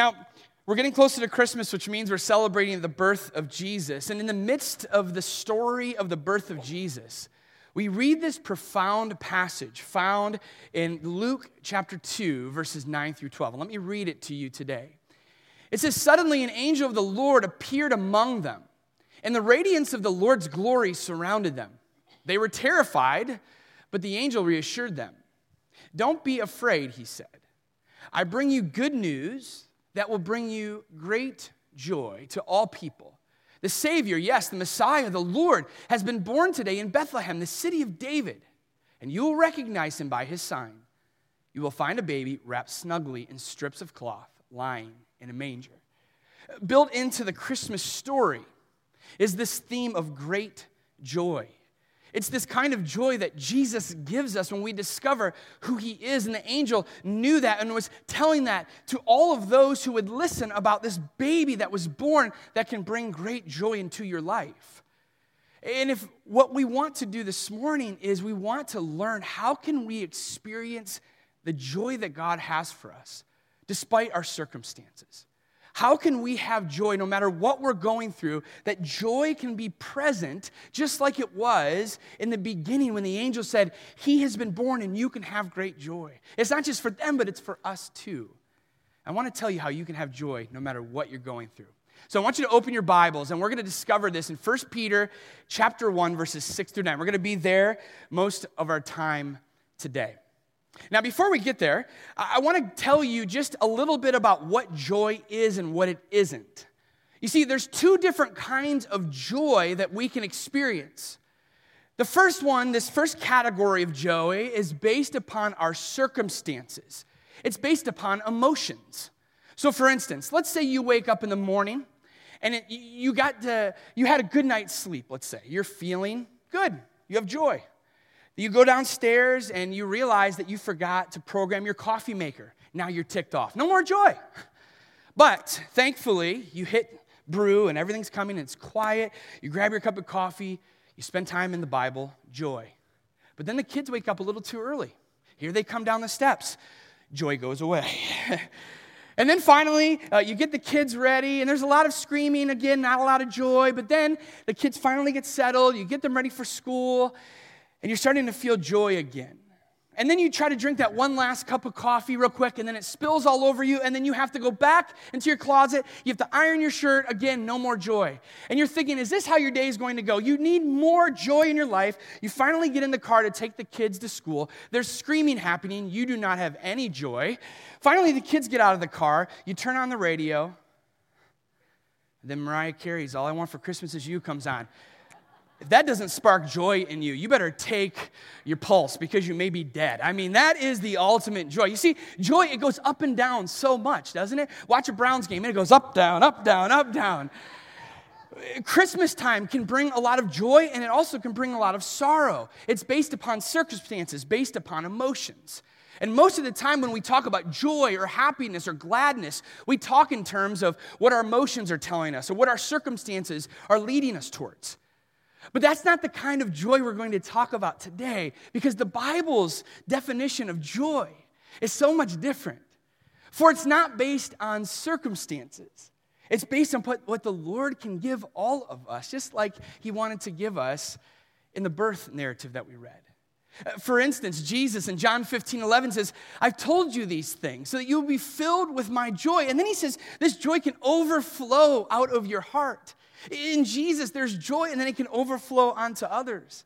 Now, we're getting closer to Christmas, which means we're celebrating the birth of Jesus. And in the midst of the story of the birth of Jesus, we read this profound passage found in Luke chapter 2, verses 9 through 12. And let me read it to you today. It says, Suddenly an angel of the Lord appeared among them, and the radiance of the Lord's glory surrounded them. They were terrified, but the angel reassured them. Don't be afraid, he said. I bring you good news that will bring you great joy to all people. The Savior, yes, the Messiah, the Lord, has been born today in Bethlehem, the city of David, and you will recognize him by his sign. You will find a baby wrapped snugly in strips of cloth, lying in a manger. Built into the Christmas story is this theme of great joy. It's this kind of joy that Jesus gives us when we discover who he is. And the angel knew that and was telling that to all of those who would listen about this baby that was born that can bring great joy into your life. And if what we want to do this morning is we want to learn how can we experience the joy that God has for us despite our circumstances. How can we have joy no matter what we're going through? That joy can be present just like it was in the beginning when the angel said, He has been born and you can have great joy. It's not just for them, but it's for us too. I want to tell you how you can have joy no matter what you're going through. So I want you to open your Bibles and we're going to discover this in 1 Peter chapter 1 verses 6 through 9. We're going to be there most of our time today. Now, before we get there, I want to tell you just a little bit about what joy is and what it isn't. You see, there's two different kinds of joy that we can experience. The first one, this first category of joy, is based upon our circumstances, it's based upon emotions. So, for instance, let's say you wake up in the morning and it, you, got to, you had a good night's sleep, let's say. You're feeling good, you have joy. You go downstairs and you realize that you forgot to program your coffee maker. Now you're ticked off. No more joy. But thankfully, you hit brew and everything's coming and it's quiet. You grab your cup of coffee, you spend time in the Bible, joy. But then the kids wake up a little too early. Here they come down the steps. Joy goes away. and then finally, uh, you get the kids ready, and there's a lot of screaming again, not a lot of joy. But then the kids finally get settled, you get them ready for school, and you're starting to feel joy again. And then you try to drink that one last cup of coffee real quick, and then it spills all over you, and then you have to go back into your closet. You have to iron your shirt. Again, no more joy. And you're thinking, is this how your day is going to go? You need more joy in your life. You finally get in the car to take the kids to school. There's screaming happening. You do not have any joy. Finally, the kids get out of the car. You turn on the radio. Then Mariah Carey's All I Want for Christmas Is You comes on. If that doesn't spark joy in you, you better take your pulse because you may be dead. I mean, that is the ultimate joy. You see, joy, it goes up and down so much, doesn't it? Watch a Browns game and it goes up, down, up, down, up, down. Christmas time can bring a lot of joy and it also can bring a lot of sorrow. It's based upon circumstances, based upon emotions. And most of the time, when we talk about joy or happiness or gladness, we talk in terms of what our emotions are telling us or what our circumstances are leading us towards. But that's not the kind of joy we're going to talk about today because the Bible's definition of joy is so much different. For it's not based on circumstances, it's based on what the Lord can give all of us, just like He wanted to give us in the birth narrative that we read. Uh, for instance, Jesus in John 15, 11 says, I've told you these things so that you'll be filled with my joy. And then he says, this joy can overflow out of your heart. In Jesus, there's joy, and then it can overflow onto others.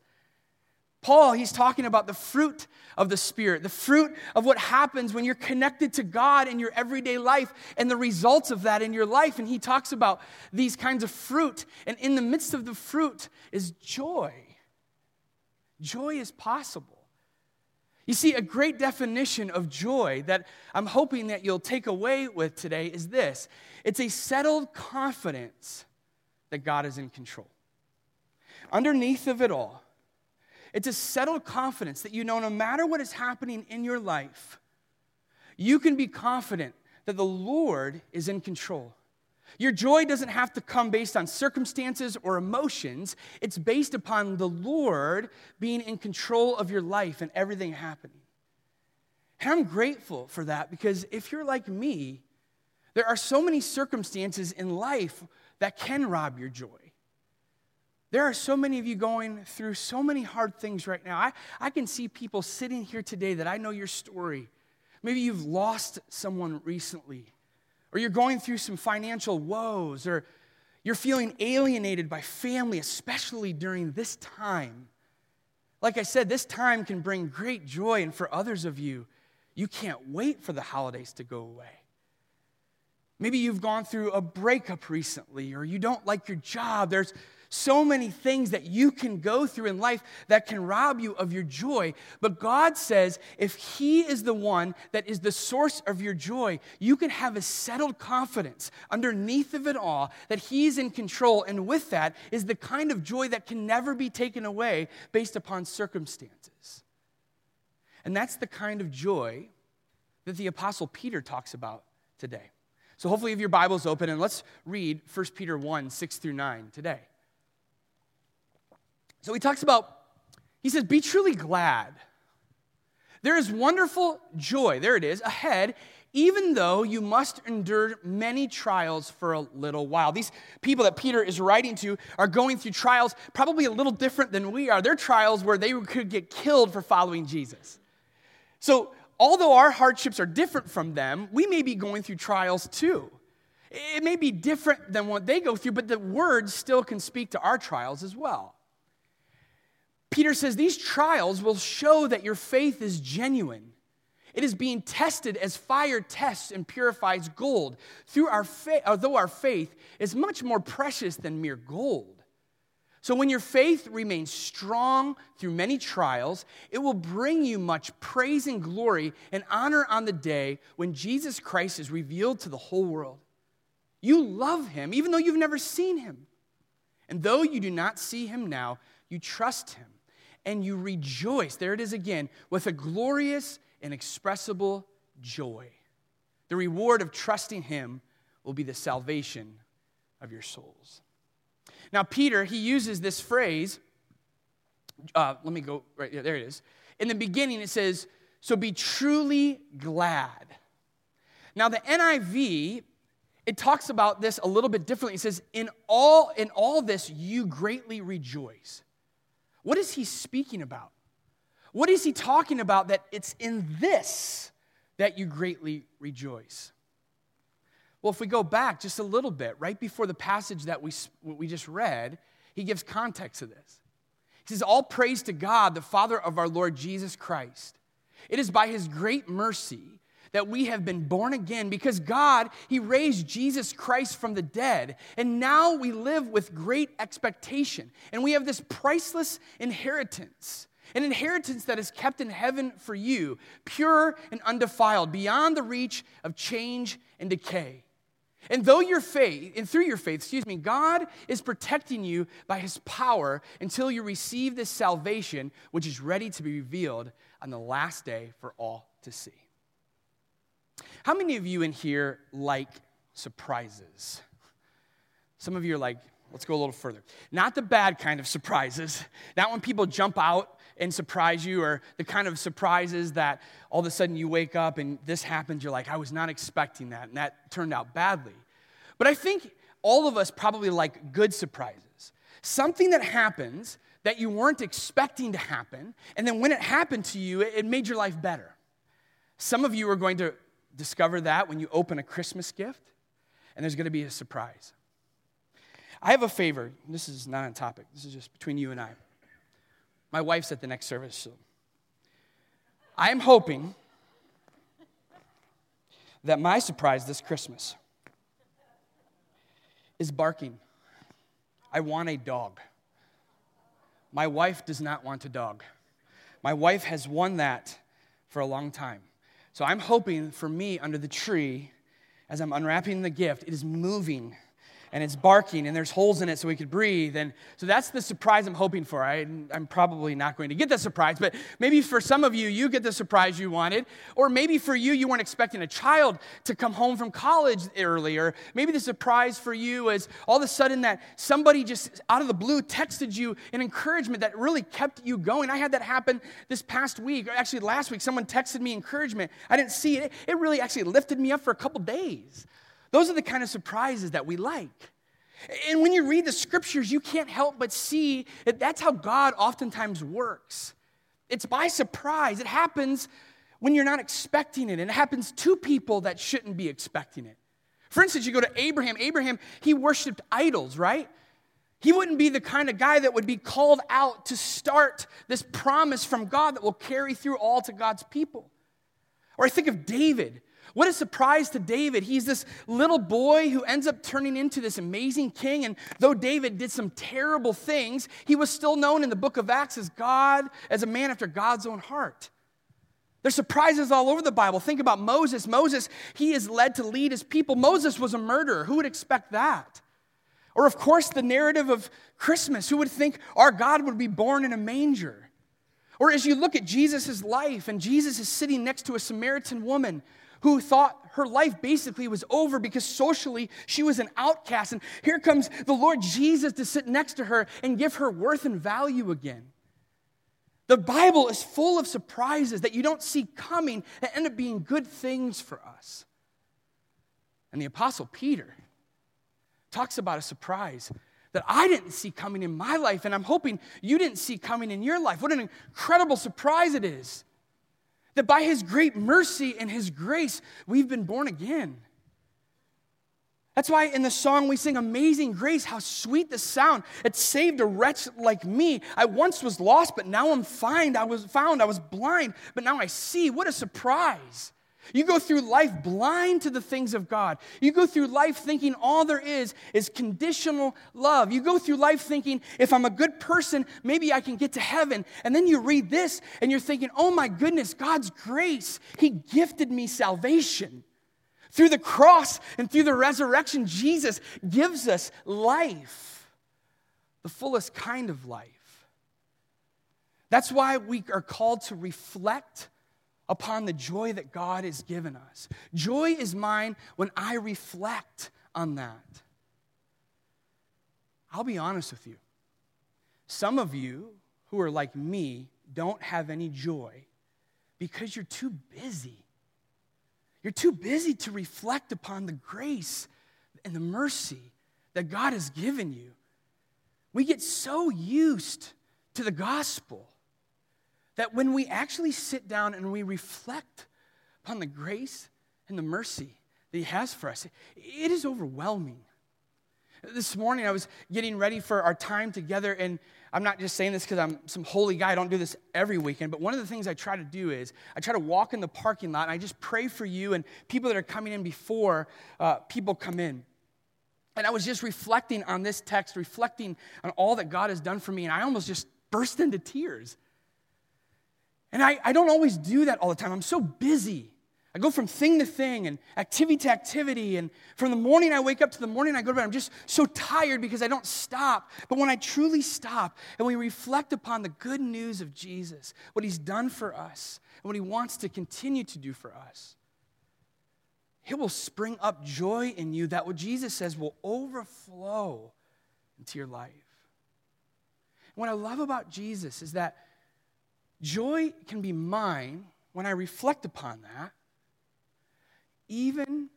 Paul, he's talking about the fruit of the Spirit, the fruit of what happens when you're connected to God in your everyday life and the results of that in your life. And he talks about these kinds of fruit. And in the midst of the fruit is joy. Joy is possible. You see, a great definition of joy that I'm hoping that you'll take away with today is this it's a settled confidence that God is in control. Underneath of it all, it's a settled confidence that you know no matter what is happening in your life, you can be confident that the Lord is in control. Your joy doesn't have to come based on circumstances or emotions. It's based upon the Lord being in control of your life and everything happening. And I'm grateful for that because if you're like me, There are so many circumstances in life that can rob your joy. There are so many of you going through so many hard things right now. I, I can see people sitting here today that I know your story. Maybe you've lost someone recently, or you're going through some financial woes, or you're feeling alienated by family, especially during this time. Like I said, this time can bring great joy, and for others of you, you can't wait for the holidays to go away. Maybe you've gone through a breakup recently, or you don't like your job. There's so many things that you can go through in life that can rob you of your joy. But God says if He is the one that is the source of your joy, you can have a settled confidence underneath of it all that He's in control. And with that is the kind of joy that can never be taken away based upon circumstances. And that's the kind of joy that the Apostle Peter talks about today. So hopefully, have your Bibles open and let's read 1 Peter 1 6 through 9 today. So he talks about, he says, be truly glad. There is wonderful joy, there it is, ahead, even though you must endure many trials for a little while. These people that Peter is writing to are going through trials probably a little different than we are. They're trials where they could get killed for following Jesus. So, although our hardships are different from them, we may be going through trials too. It may be different than what they go through, but the words still can speak to our trials as well. Peter says these trials will show that your faith is genuine. It is being tested as fire tests and purifies gold. Through our faith, although our faith is much more precious than mere gold. So when your faith remains strong through many trials, it will bring you much praise and glory and honor on the day when Jesus Christ is revealed to the whole world. You love him even though you've never seen him. And though you do not see him now, you trust him and you rejoice, there it is again, with a glorious, inexpressible joy. The reward of trusting Him will be the salvation of your souls. Now, Peter, he uses this phrase. Uh, let me go right there, there it is. In the beginning, it says, So be truly glad. Now, the NIV, it talks about this a little bit differently. It says, In all, in all this, you greatly rejoice. What is he speaking about? What is he talking about that it's in this that you greatly rejoice? Well, if we go back just a little bit, right before the passage that we, we just read, he gives context to this. He says, All praise to God, the Father of our Lord Jesus Christ. It is by his great mercy that we have been born again because God, He raised Jesus Christ from the dead. And now we live with great expectation. And we have this priceless inheritance an inheritance that is kept in heaven for you, pure and undefiled, beyond the reach of change and decay. And though your faith, and through your faith, excuse me, God is protecting you by his power until you receive this salvation, which is ready to be revealed on the last day for all to see. How many of you in here like surprises? Some of you are like, let's go a little further. Not the bad kind of surprises, not when people jump out and surprise you, or the kind of surprises that all of a sudden you wake up and this happens, you're like, I was not expecting that, and that turned out badly. But I think all of us probably like good surprises. Something that happens that you weren't expecting to happen, and then when it happened to you, it made your life better. Some of you are going to discover that when you open a Christmas gift, and there's going to be a surprise. I have a favor. This is not on topic, this is just between you and I. My wife's at the next service, so I am hoping that my surprise this Christmas is barking. I want a dog. My wife does not want a dog. My wife has won that for a long time. So I'm hoping for me under the tree, as I'm unwrapping the gift, it is moving and it's barking and there's holes in it so we could breathe. And so that's the surprise I'm hoping for. I, am probably not going to get the surprise, but maybe for some of you, you get the surprise you wanted. Or maybe for you, you weren't expecting a child to come home from college earlier. Maybe the surprise for you is all of a sudden that somebody just out of the blue texted you an encouragement that really kept you going. I had that happen this past week, or actually last week. Someone texted me encouragement. I didn't see it. It really actually lifted me up for a couple days. Those are the kind of surprises that we like. And when you read the scriptures, you can't help but see that that's how God oftentimes works. It's by surprise. It happens when you're not expecting it, and it happens to people that shouldn't be expecting it. For instance, you go to Abraham. Abraham, he worshiped idols, right? He wouldn't be the kind of guy that would be called out to start this promise from God that will carry through all to God's people. Or I think of David. What a surprise to David. He's this little boy who ends up turning into this amazing king. And though David did some terrible things, he was still known in the book of Acts as God, as a man after God's own heart. There's surprises all over the Bible. Think about Moses. Moses, he is led to lead his people. Moses was a murderer. Who would expect that? Or, of course, the narrative of Christmas. Who would think our God would be born in a manger? Or as you look at Jesus' life, and Jesus is sitting next to a Samaritan woman who thought her life basically was over because socially she was an outcast. And here comes the Lord Jesus to sit next to her and give her worth and value again. The Bible is full of surprises that you don't see coming that end up being good things for us. And the Apostle Peter talks about a surprise that I didn't see coming in my life, and I'm hoping you didn't see coming in your life. What an incredible surprise it is that by His great mercy and His grace, we've been born again. That's why in the song we sing Amazing Grace, how sweet the sound. It saved a wretch like me. I once was lost, but now I'm found. I was found. I was blind, but now I see. What a surprise. You go through life blind to the things of God. You go through life thinking all there is is conditional love. You go through life thinking, if I'm a good person, maybe I can get to heaven. And then you read this and you're thinking, oh my goodness, God's grace. He gifted me salvation. Through the cross and through the resurrection, Jesus gives us life, the fullest kind of life. That's why we are called to reflect upon the joy that God has given us. Joy is mine when I reflect on that. I'll be honest with you. Some of you who are like me don't have any joy because you're too busy. You're too busy to reflect upon the grace and the mercy that God has given you. We get so used to the gospel that when we actually sit down and we reflect upon the grace and the mercy that He has for us, it is overwhelming. This morning, I was getting ready for our time together, and I'm not just saying this because I'm some holy guy. I don't do this every weekend. But one of the things I try to do is I try to walk in the parking lot and I just pray for you and people that are coming in before uh, people come in. And I was just reflecting on this text, reflecting on all that God has done for me, and I almost just burst into tears. And I, I don't always do that all the time. I'm so busy. I go from thing to thing and activity to activity. And from the morning I wake up to the morning I go to bed, I'm just so tired because I don't stop. But when I truly stop and we reflect upon the good news of Jesus, what he's done for us, and what he wants to continue to do for us, it will spring up joy in you that what Jesus says will overflow into your life. And what I love about Jesus is that joy can be mine when I reflect upon that even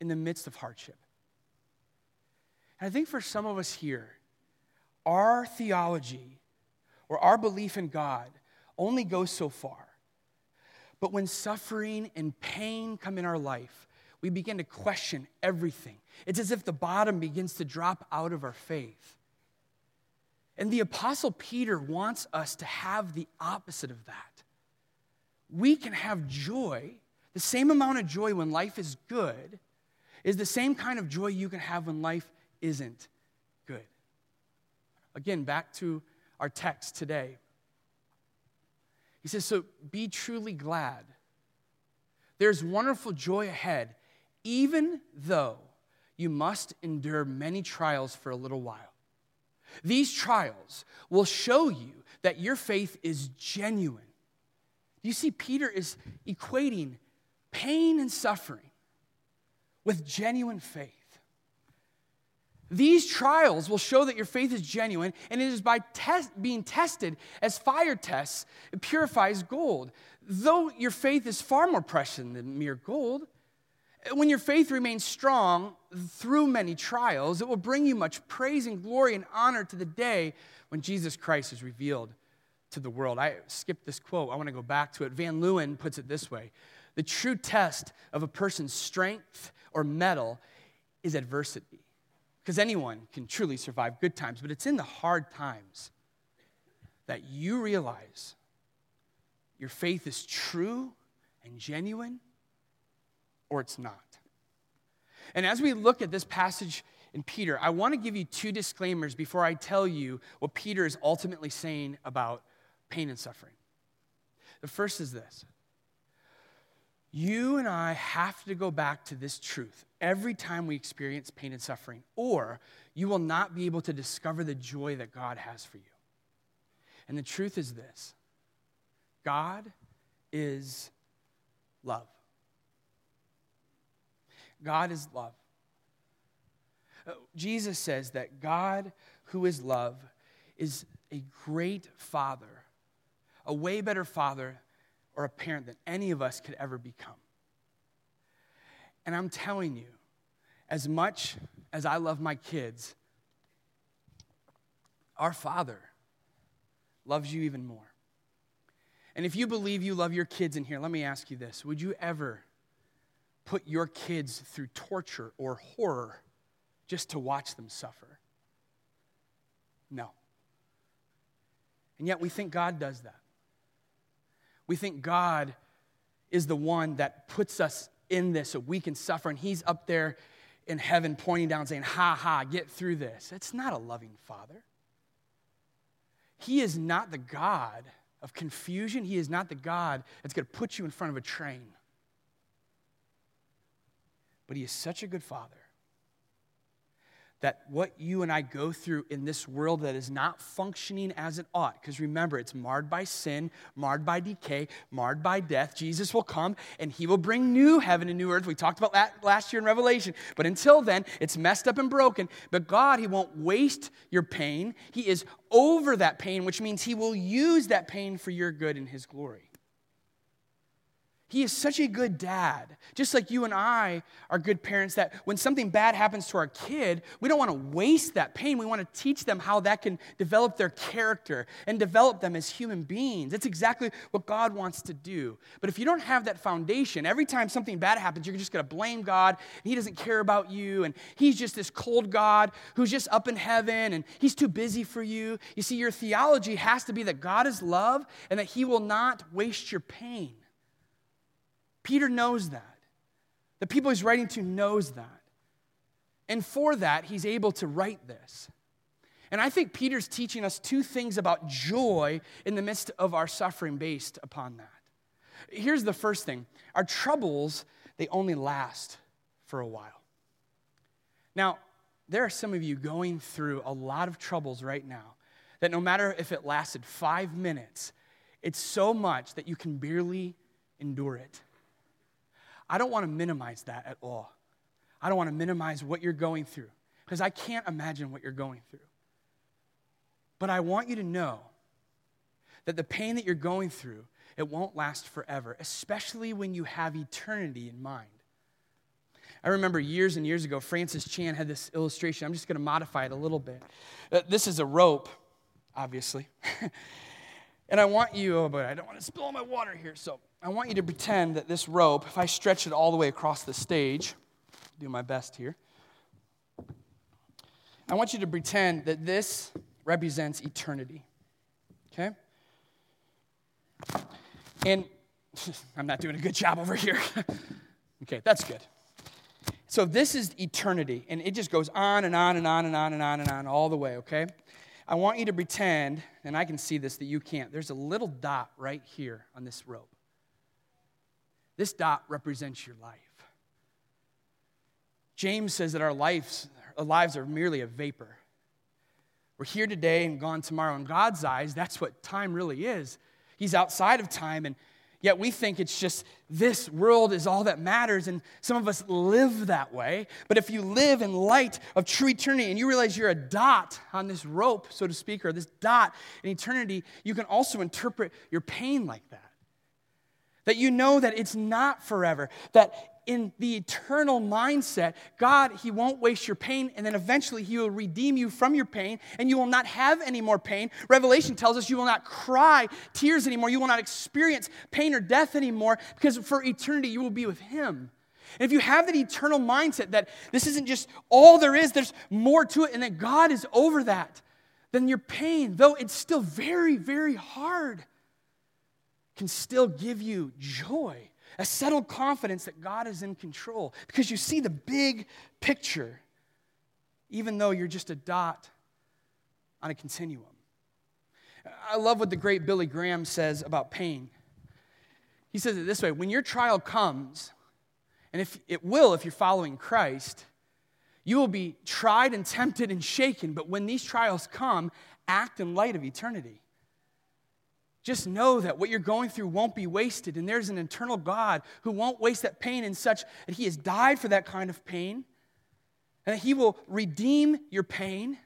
in the midst of hardship. And I think for some of us here, our theology or our belief in God only goes so far. But when suffering and pain come in our life, we begin to question everything. It's as if the bottom begins to drop out of our faith. And the Apostle Peter wants us to have the opposite of that. We can have joy the same amount of joy when life is good is the same kind of joy you can have when life isn't good. Again, back to our text today. He says, So be truly glad. There's wonderful joy ahead, even though you must endure many trials for a little while. These trials will show you that your faith is genuine. You see, Peter is equating pain and suffering with genuine faith. These trials will show that your faith is genuine, and it is by test, being tested as fire tests, it purifies gold. Though your faith is far more precious than mere gold, When your faith remains strong through many trials, it will bring you much praise and glory and honor to the day when Jesus Christ is revealed to the world. I skipped this quote. I want to go back to it. Van Leeuwen puts it this way The true test of a person's strength or mettle is adversity. Because anyone can truly survive good times, but it's in the hard times that you realize your faith is true and genuine or it's not. And as we look at this passage in Peter, I want to give you two disclaimers before I tell you what Peter is ultimately saying about pain and suffering. The first is this you and I have to go back to this truth every time we experience pain and suffering, or you will not be able to discover the joy that God has for you. And the truth is this God is love. God is love. Uh, Jesus says that God, who is love, is a great father, a way better father or a parent than any of us could ever become. And I'm telling you, as much as I love my kids, our Father loves you even more. And if you believe you love your kids in here, let me ask you this Would you ever put your kids through torture or horror just to watch them suffer? No. And yet we think God does that. We think God is the one that puts us in this so we can suffer, and He's up there in heaven pointing down saying, Ha ha, get through this. It's not a loving Father. He is not the God of confusion. He is not the God that's going to put you in front of a train. But He is such a good Father that what you and I go through in this world that is not functioning as it ought, because remember, it's marred by sin, marred by decay, marred by death. Jesus will come and he will bring new heaven and new earth. We talked about that last year in Revelation. But until then, it's messed up and broken. But God, he won't waste your pain. He is over that pain, which means he will use that pain for your good and his glory. He is such a good dad. Just like you and I are good parents, that when something bad happens to our kid, we don't want to waste that pain. We want to teach them how that can develop their character and develop them as human beings. That's exactly what God wants to do. But if you don't have that foundation, every time something bad happens, you're just going to blame God, and He doesn't care about you, and He's just this cold God who's just up in heaven, and He's too busy for you. You see, your theology has to be that God is love and that He will not waste your pain. Peter knows that. The people he's writing to knows that. And for that, he's able to write this. And I think Peter's teaching us two things about joy in the midst of our suffering based upon that. Here's the first thing our troubles, they only last for a while. Now, there are some of you going through a lot of troubles right now that no matter if it lasted five minutes, it's so much that you can barely endure it. I don't want to minimize that at all. I don't want to minimize what you're going through because I can't imagine what you're going through. But I want you to know that the pain that you're going through, it won't last forever, especially when you have eternity in mind. I remember years and years ago, Francis Chan had this illustration. I'm just going to modify it a little bit. Uh, this is a rope, obviously. and I want you, oh, but I don't want to spill my water here. So I want you to pretend that this rope, if I stretch it all the way across the stage, do my best here. I want you to pretend that this represents eternity. Okay? And I'm not doing a good job over here. okay, that's good. So this is eternity, and it just goes on and on and on and on and on and on all the way, okay? I want you to pretend, and I can see this that you can't. There's a little dot right here on this rope. This dot represents your life. James says that our lives, our lives are merely a vapor. We're here today and gone tomorrow. In God's eyes, that's what time really is. He's outside of time, and yet we think it's just this world is all that matters, and some of us live that way. But if you live in light of true eternity and you realize you're a dot on this rope, so to speak, or this dot in eternity, you can also interpret your pain like that that you know that it's not forever, that in the eternal mindset, God, He won't waste your pain, and then eventually He will redeem you from your pain, and you will not have any more pain. Revelation tells us you will not cry tears anymore. You will not experience pain or death anymore, because for eternity you will be with Him. And if you have that eternal mindset that this isn't just all there is, there's more to it, and that God is over that, then your pain, though it's still very, very hard, can still give you joy a settled confidence that God is in control because you see the big picture, even though you're just a dot on a continuum. I love what the great Billy Graham says about pain. He says it this way when your trial comes, and if it will if you're following Christ, you will be tried and tempted and shaken, but when these trials come, act in light of eternity. Just know that what you're going through won't be wasted, and there's an eternal God who won't waste that pain in such that He has died for that kind of pain, and that He will redeem your pain,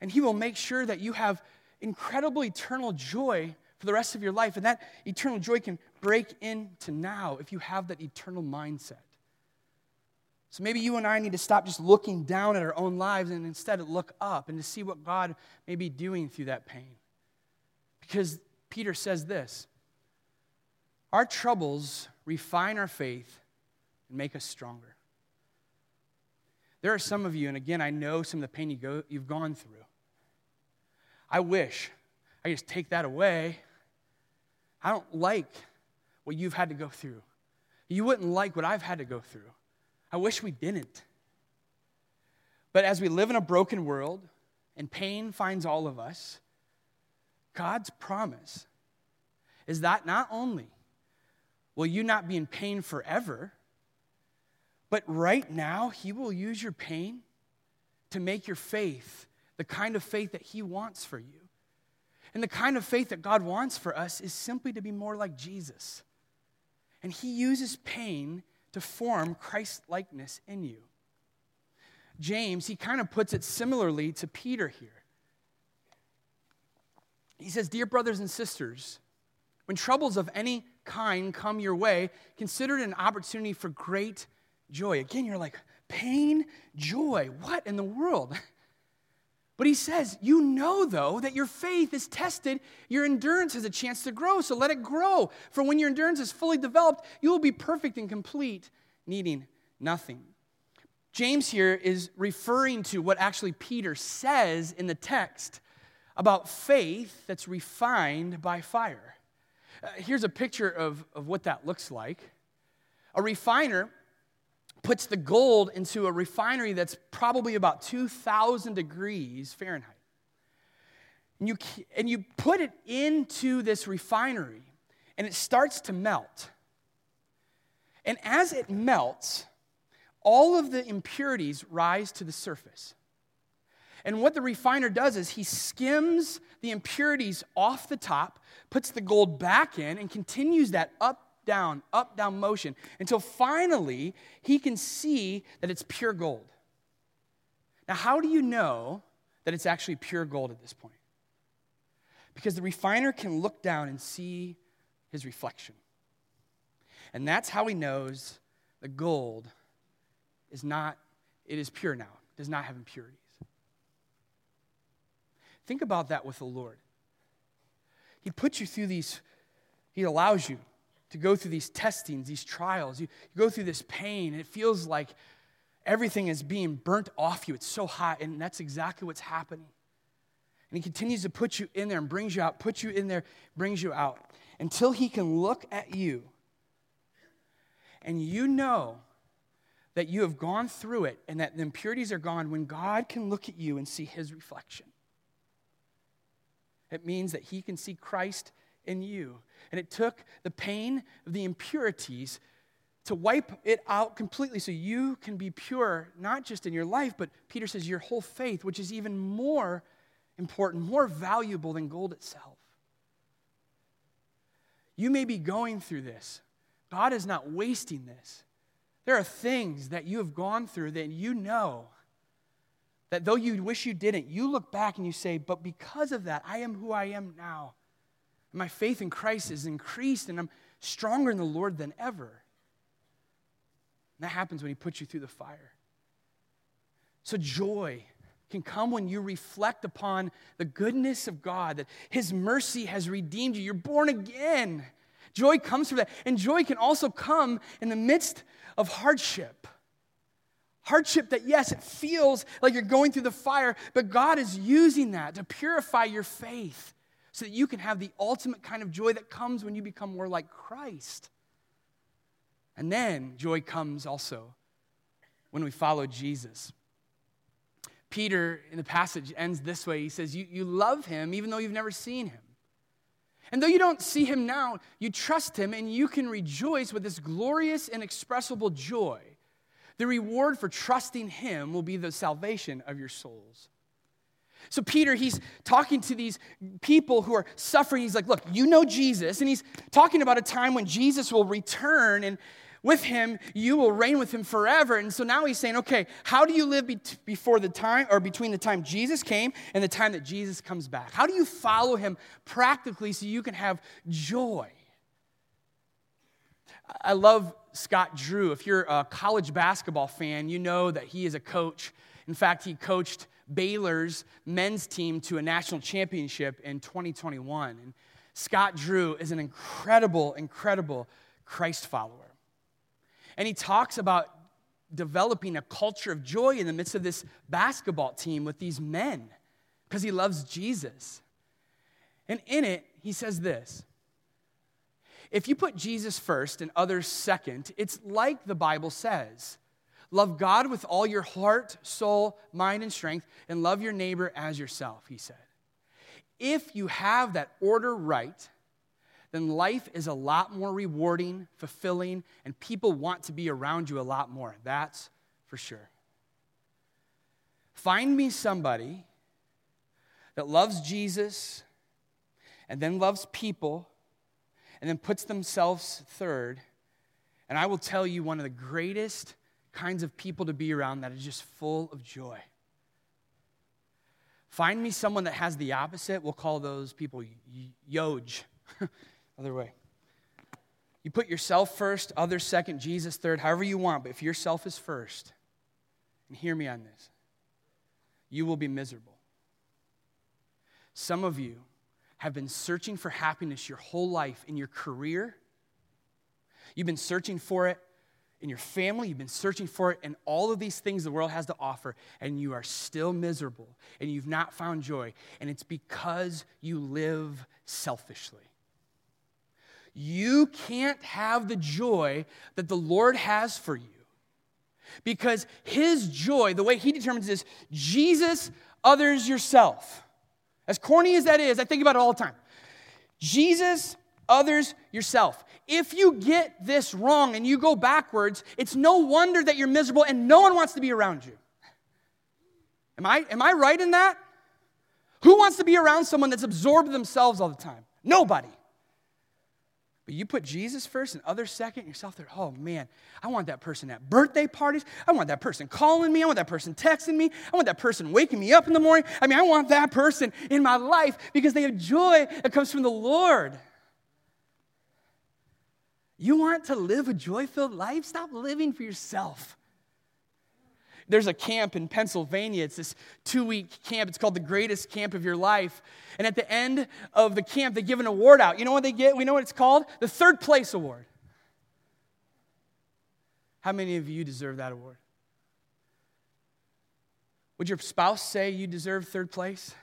and He will make sure that you have incredible eternal joy for the rest of your life. And that eternal joy can break into now if you have that eternal mindset. So maybe you and I need to stop just looking down at our own lives and instead look up and to see what God may be doing through that pain. Because Peter says this Our troubles refine our faith and make us stronger. There are some of you, and again, I know some of the pain you go, you've gone through. I wish I just take that away. I don't like what you've had to go through. You wouldn't like what I've had to go through. I wish we didn't. But as we live in a broken world and pain finds all of us, God's promise is that not only will you not be in pain forever, but right now, He will use your pain to make your faith the kind of faith that He wants for you. And the kind of faith that God wants for us is simply to be more like Jesus. And He uses pain to form Christ likeness in you. James, he kind of puts it similarly to Peter here. He says, Dear brothers and sisters, when troubles of any kind come your way, consider it an opportunity for great joy. Again, you're like, pain, joy, what in the world? But he says, You know, though, that your faith is tested, your endurance has a chance to grow, so let it grow. For when your endurance is fully developed, you will be perfect and complete, needing nothing. James here is referring to what actually Peter says in the text about faith that's refined by fire. Uh, here's a picture of, of what that looks like. A refiner puts the gold into a refinery that's probably about 2,000 degrees Fahrenheit. And you, and you put it into this refinery, and it starts to melt. And as it melts, all of the impurities rise to the surface. And what the refiner does is he skims the impurities off the top, puts the gold back in, and continues that up, down, up, down motion until finally he can see that it's pure gold. Now, how do you know that it's actually pure gold at this point? Because the refiner can look down and see his reflection. And that's how he knows the gold is not, it is pure now, does not have impurities. Think about that with the Lord. He puts you through these, He allows you to go through these testings, these trials. You, you go through this pain, and it feels like everything is being burnt off you. It's so hot, and that's exactly what's happening. And He continues to put you in there and brings you out, puts you in there, brings you out, until He can look at you and you know that you have gone through it and that the impurities are gone when God can look at you and see His reflection. It means that he can see Christ in you. And it took the pain of the impurities to wipe it out completely so you can be pure, not just in your life, but Peter says your whole faith, which is even more important, more valuable than gold itself. You may be going through this. God is not wasting this. There are things that you have gone through that you know that though you wish you didn't, you look back and you say, But because of that, I am who I am now. My faith in Christ is increased, and I'm stronger in the Lord than ever. And that happens when He puts you through the fire. So, joy can come when you reflect upon the goodness of God, that His mercy has redeemed you. You're born again. Joy comes from that. And joy can also come in the midst of hardship. Hardship that, yes, it feels like you're going through the fire, but God is using that to purify your faith so that you can have the ultimate kind of joy that comes when you become more like Christ. And then joy comes also when we follow Jesus. Peter, in the passage, ends this way. He says, you, you love him even though you've never seen him. And though you don't see him now, you trust him and you can rejoice with this glorious, inexpressible joy the reward for trusting him will be the salvation of your souls. So, Peter, he's talking to these people who are suffering. He's like, Look, you know Jesus. And he's talking about a time when Jesus will return, and with him, you will reign with him forever. And so now he's saying, Okay, how do you live be- before the time, or between the time Jesus came and the time that Jesus comes back? How do you follow him practically so you can have joy? I love Scott Drew. If you're a college basketball fan, you know that he is a coach. In fact, he coached Baylor's men's team to a national championship in 2021. And Scott Drew is an incredible, incredible Christ follower. And he talks about developing a culture of joy in the midst of this basketball team with these men because he loves Jesus. And in it, he says this if you put Jesus first and others second, it's like the Bible says love God with all your heart, soul, mind, and strength, and love your neighbor as yourself, he said. If you have that order right, then life is a lot more rewarding, fulfilling, and people want to be around you a lot more. That's for sure. Find me somebody that loves Jesus and then loves people and then puts themselves third. And I will tell you one of the greatest kinds of people to be around that is just full of joy. Find me someone that has the opposite. We'll call those people yoj. Other way. You put yourself first, others second, Jesus third, however you want, but if yourself is first, and hear me on this, you will be miserable. Some of you have been searching for happiness your whole life in your career. You've been searching for it in your family. You've been searching for it in all of these things the world has to offer, and you are still miserable and you've not found joy. And it's because you live selfishly. You can't have the joy that the Lord has for you because His joy, the way He determines is Jesus, others, yourself. As corny as that is, I think about it all the time. Jesus, others, yourself. If you get this wrong and you go backwards, it's no wonder that you're miserable and no one wants to be around you. Am I, am I right in that? Who wants to be around someone that's absorbed themselves all the time? Nobody. But you put Jesus first and others second, yourself there, oh man, I want that person at birthday parties. I want that person calling me. I want that person texting me. I want that person waking me up in the morning. I mean, I want that person in my life because they have joy that comes from the Lord. You want to live a joy filled life? Stop living for yourself. There's a camp in Pennsylvania. It's this two week camp. It's called the greatest camp of your life. And at the end of the camp, they give an award out. You know what they get? We know what it's called? The third place award. How many of you deserve that award? Would your spouse say you deserve third place?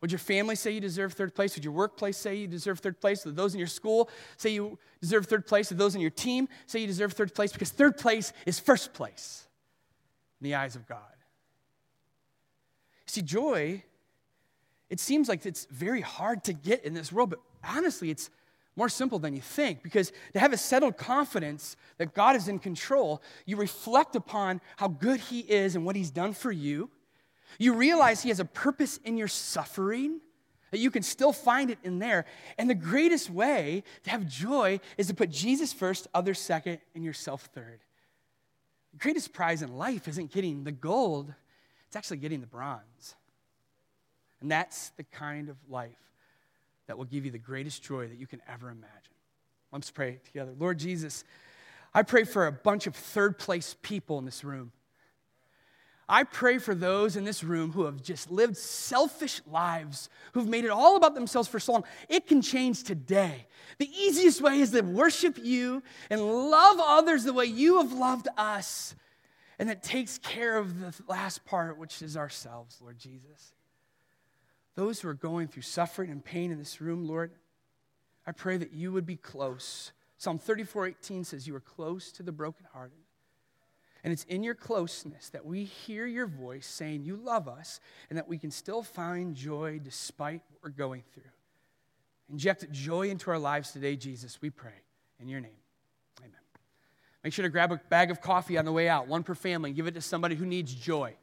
Would your family say you deserve third place? Would your workplace say you deserve third place? Would those in your school say you deserve third place? Would those in your team say you deserve third place? Because third place is first place in the eyes of God. See, joy, it seems like it's very hard to get in this world, but honestly, it's more simple than you think because to have a settled confidence that God is in control, you reflect upon how good He is and what He's done for you. You realize He has a purpose in your suffering, that you can still find it in there. And the greatest way to have joy is to put Jesus first, others second, and yourself third. The greatest prize in life isn't getting the gold, it's actually getting the bronze. And that's the kind of life that will give you the greatest joy that you can ever imagine. Let's pray together. Lord Jesus, I pray for a bunch of third place people in this room. I pray for those in this room who have just lived selfish lives, who've made it all about themselves for so long. It can change today. The easiest way is to worship you and love others the way you have loved us. And that takes care of the last part, which is ourselves, Lord Jesus. Those who are going through suffering and pain in this room, Lord, I pray that you would be close. Psalm 34 18 says, You are close to the brokenhearted. And it's in your closeness that we hear your voice saying you love us and that we can still find joy despite what we're going through. Inject joy into our lives today, Jesus, we pray. In your name, amen. Make sure to grab a bag of coffee on the way out, one per family, and give it to somebody who needs joy.